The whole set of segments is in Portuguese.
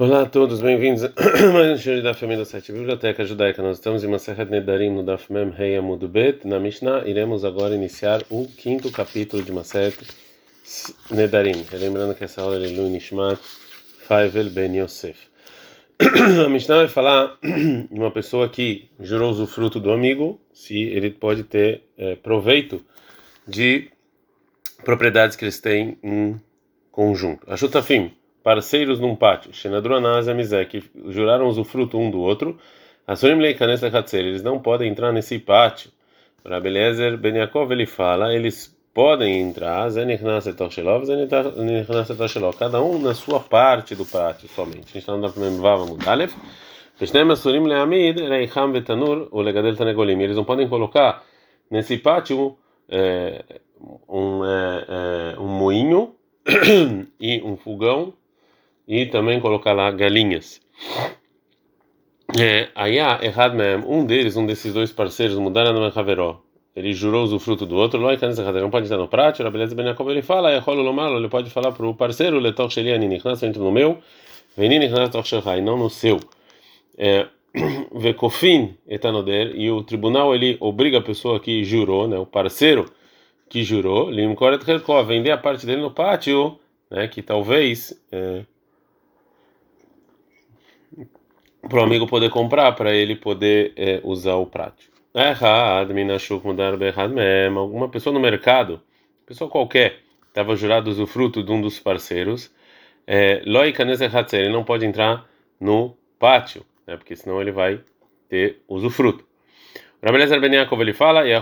Olá a todos, bem-vindos a mais um show da família da Sete Biblioteca Judaica. Nós estamos em Masechet Nedarim no Daf Mem Rei Amud Bet. Na Mishnah, iremos agora iniciar o quinto capítulo de Masechet Nedarim. Lembrando que essa aula é Lu Nishmat Faivel Ben Yosef. A Mishnah vai falar de uma pessoa que jurou o fruto do amigo, se ele pode ter é, proveito de propriedades que eles têm em conjunto. Ashutafim parceiros num pátio, que juraram usufruto um do outro, eles não podem entrar nesse pátio. Rabelezer Ben Yaakov ele fala, eles podem entrar, cada um na sua parte do pátio somente. A gente está no Memvava Mudalef. Eles não podem colocar nesse pátio é, um, é, é, um moinho e um fogão e também colocar lá galinhas. É, aí errado mesmo, um deles, um desses dois parceiros, mudaram no Haveró. Ele jurou o fruto do outro, não pode estar no prato, a beleza Ben Yaakov ele fala, ele pode falar para o parceiro, Letor Sheliani, Nichnas, entra no meu, Veni Nichnas Tor e não no seu. É, Vekofin etanoder, e o tribunal ele obriga a pessoa que jurou, né, o parceiro que jurou, Limkoret Helkov, vender a parte dele no pátio, né, que talvez. É, para o amigo poder comprar, para ele poder é, usar o prato. Errado, mudar berrad mesmo. Alguma pessoa no mercado, pessoa qualquer, estava jurado usufruto de um dos parceiros, é, ele não pode entrar no pátio, né, porque senão ele vai ter usufruto. Rabelezer Ben Yaakov ele fala, e a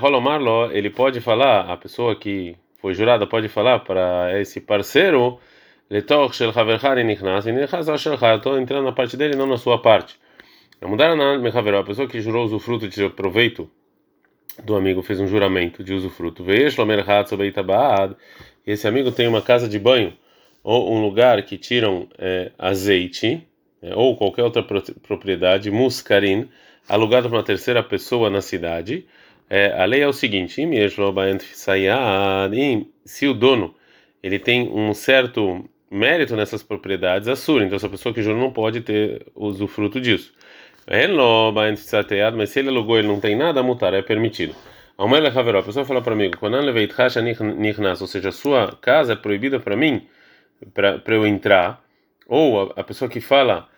ele pode falar, a pessoa que foi jurada pode falar para esse parceiro, Letor shel haverchar nichnas, e nichnas estou entrando na parte dele, não na sua parte. Mudar na mechaveró, a pessoa que jurou usufruto de proveito do amigo fez um juramento de usufruto. Vejo e esse amigo tem uma casa de banho ou um lugar que tiram é, azeite é, ou qualquer outra propriedade, muscarin, alugado para uma terceira pessoa na cidade. É, a lei é o seguinte: se o dono ele tem um certo mérito nessas propriedades, assura. Então, essa pessoa que jura não pode ter usufruto disso. Mas se ele alugou ele não tem nada, mutar é permitido. A pessoa fala para mim, ou seja, a sua casa é proibida para mim, para eu entrar. Ou a, pessoa que fala,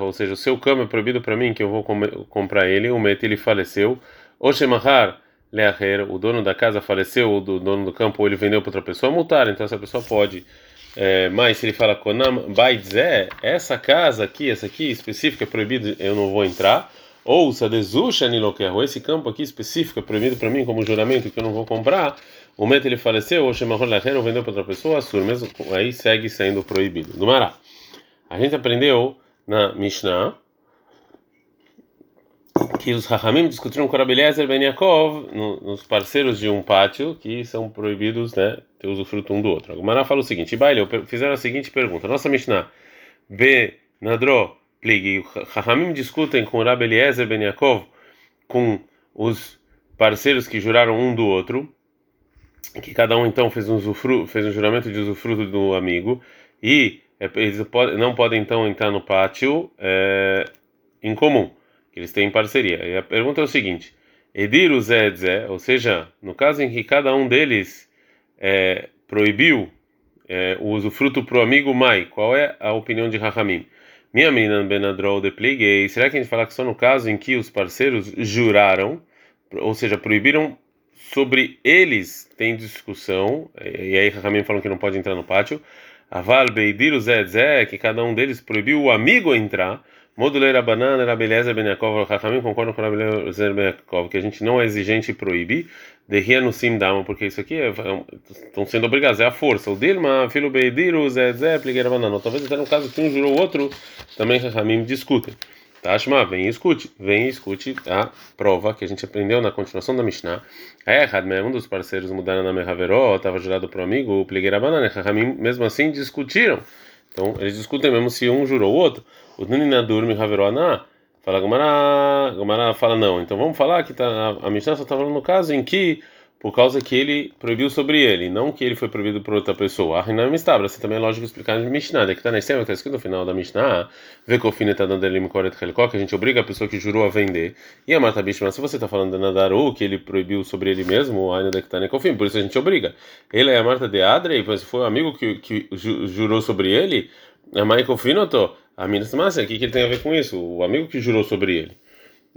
ou seja, o seu cama é proibido para mim, que eu vou comprar ele, o met ele faleceu. Ou Shemahar, Leaher, o dono da casa faleceu, do dono do campo, ou ele vendeu para outra pessoa, multar. Então essa pessoa pode. É, mas se ele fala Konam Baitzé, essa casa aqui, essa aqui específica é proibido, eu não vou entrar. Ou Sadezusha Nilokerro, esse campo aqui específico é proibido para mim como juramento que eu não vou comprar. O meto ele faleceu, ou Shemahor Leaher, ou vendeu para outra pessoa, assur, mesmo aí segue sendo proibido. Do Mará. A gente aprendeu na Mishnah que os Rahamim discutiram com Rabeliezer Ben Yaakov, no, nos parceiros de um pátio, que são proibidos, né, ter usufruto um do outro. A Gumara fala o seguinte, Baile, fizeram a seguinte pergunta, nossa Mishnah, Be Nadro Plig, Rahamim discutem com Rabeliezer Ben Yaakov, com os parceiros que juraram um do outro, que cada um então fez um, usufruto, fez um juramento de usufruto do amigo, e é, eles não podem então entrar no pátio é, em comum eles têm parceria. E a pergunta é o seguinte: Ediru Zé, ou seja, no caso em que cada um deles é, proibiu é, o usufruto para o amigo Mai, qual é a opinião de Rahamim? Minha menina Benadrol de será que a gente fala que só no caso em que os parceiros juraram, ou seja, proibiram sobre eles tem discussão, e aí Rahamim falam que não pode entrar no pátio. Aval Beidiru Zé, que cada um deles proibiu o amigo entrar. Moduleira banana, era beleza, Ben Yaakov, Chachamim concordam com Rabelezer Ben Yaakov, que a gente não é exigente e proíbe, derria no sim dama, porque isso aqui é, estão é, sendo obrigados, é a força. O Dilma, filho Beidiru, Zé Zé, Pligueira banana. Talvez até no caso que um jurou o outro, também Chachamim discutem. Tashma, vem e escute, vem e escute a prova que a gente aprendeu na continuação da Mishnah. É, um dos parceiros mudaram na Mehaveró, estava jurado para o amigo, o Pligueira banana, Chachamim mesmo assim discutiram. Então, eles discutem mesmo se um jurou o outro. O Ninadur Mihaveroná fala, Gomara, Gomara fala não. Então, vamos falar que tá, a Mishnah só está falando no caso em que por causa que ele proibiu sobre ele, não que ele foi proibido por outra pessoa. A Renan Mistabra, assim também é lógico explicar no Mishnah, que está na cima, está escrito no final da Mishnah, vê que o fim está dando ele que a gente obriga a pessoa que jurou a vender. E a Marta Bishma, se você está falando de Nadaru, que ele proibiu sobre ele mesmo, ainda que está Nekofim, por isso a gente obriga. Ele é a Marta de Adre, se foi o amigo que, que jurou sobre ele, a Maikofinoto, a Minas Massa, o que, que ele tem a ver com isso? O amigo que jurou sobre ele.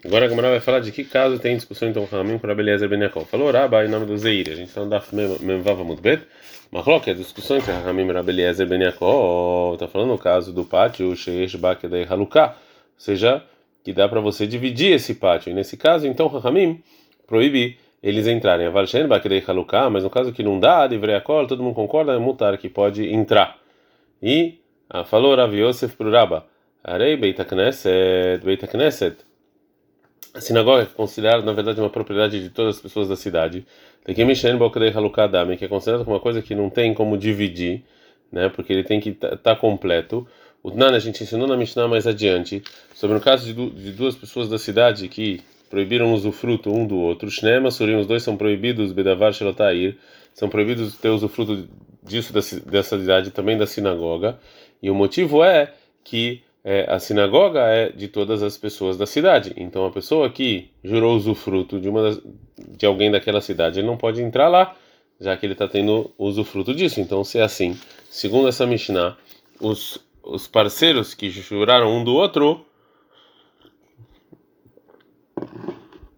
Agora a Gamara vai falar de que caso tem discussão então Ramim para Beliezer Ben Yaakov. Falou Rabba em nome do Zeir. A gente está no Daf Memvava Mudbet. Mas que a discussão entre Ramim para Beliezer Ben Yaakov está falando no caso do pátio Sheish Bakedei Haluká. Ou seja, que dá para você dividir esse pátio. E nesse caso, então, Ramim proíbe eles entrarem. A Valshen Bakedei Haluká, mas no caso que não dá, de Vreakol, todo mundo concorda, é mutar que pode entrar. E ah, falou Rav Yosef para o Rabba. Arei Beit Knesset, Beit Knesset. A sinagoga é considerada, na verdade, uma propriedade de todas as pessoas da cidade. que é considerado uma coisa que não tem como dividir, né? Porque ele tem que estar tá, tá completo. O Tnan a gente ensinou na Mishnah mais adiante sobre o caso de, du de duas pessoas da cidade que proibiram usufruto um do outro. Shnema, Surim, os dois são proibidos, Bedavar, Shelotair, são proibidos ter usufruto disso dessa cidade, também da sinagoga. E o motivo é que é, a sinagoga é de todas as pessoas da cidade. Então a pessoa que jurou usufruto de uma das, de alguém daquela cidade, ele não pode entrar lá, já que ele está tendo usufruto disso. Então se é assim, segundo essa Mishnah, os os parceiros que juraram um do outro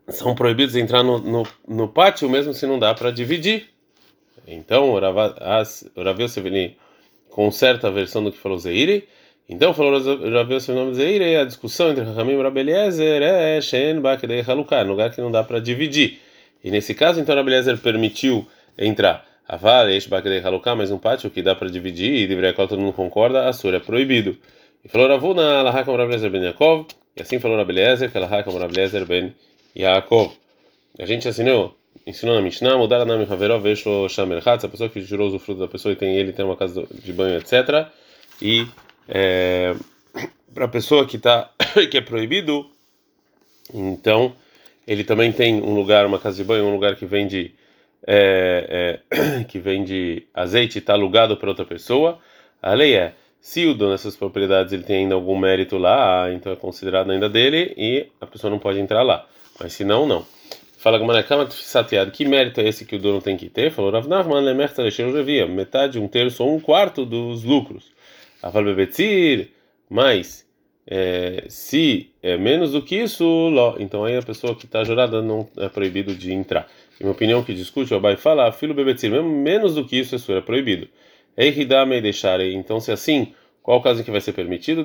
são proibidos de entrar no, no, no pátio mesmo se não dá para dividir. Então, o Rav Seveni conserta a versão do que falou Zeiri então, falou Rabi o nome Zeire, a discussão entre Rahamim e Rabi Eliezer é Shen Bakdei Halukar, lugar que não dá para dividir. E nesse caso, então, Rabi permitiu entrar. Aval, Eish Bakdei Halukar, mas um pátio que dá para dividir, e deveria qual todo mundo concorda, a sura é proibido. E falou Ravuna, Alahakam Rabi Eliezer ben Yaakov, e assim falou Rabi Eliezer, que Alahakam Rabi ben Yaakov. A gente assinou ensinou na Mishnah, mudar a nome Haverov, Veshlo Shamer Hatz, a pessoa que jurou o fruto da pessoa e tem ele, tem uma casa de banho, etc. E é, para a pessoa que tá que é proibido, então ele também tem um lugar, uma casa de banho, um lugar que vende é, é, que vende azeite está alugado para outra pessoa. A lei é se o dono dessas propriedades ele tem ainda algum mérito lá, então é considerado ainda dele e a pessoa não pode entrar lá. Mas se não, não. Fala Gamanakama. Que mérito é esse que o dono tem que ter? Falou Metade, um terço ou um quarto dos lucros. Aval bebetzir, mas é, se é menos do que isso, então aí a pessoa que está jurada não é proibido de entrar. Em minha opinião, que discute, o Abai fala, filho bebetzir, mesmo menos do que isso, isso é proibido. Então se assim, qual o caso em que vai ser permitido?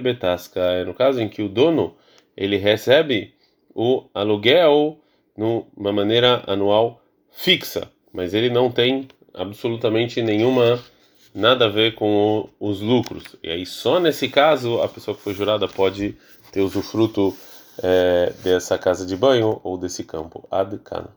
Betasca, é no caso em que o dono ele recebe o aluguel numa maneira anual fixa, mas ele não tem absolutamente nenhuma nada a ver com o, os lucros. E aí só nesse caso a pessoa que foi jurada pode ter usufruto é, dessa casa de banho ou desse campo. Ad cana.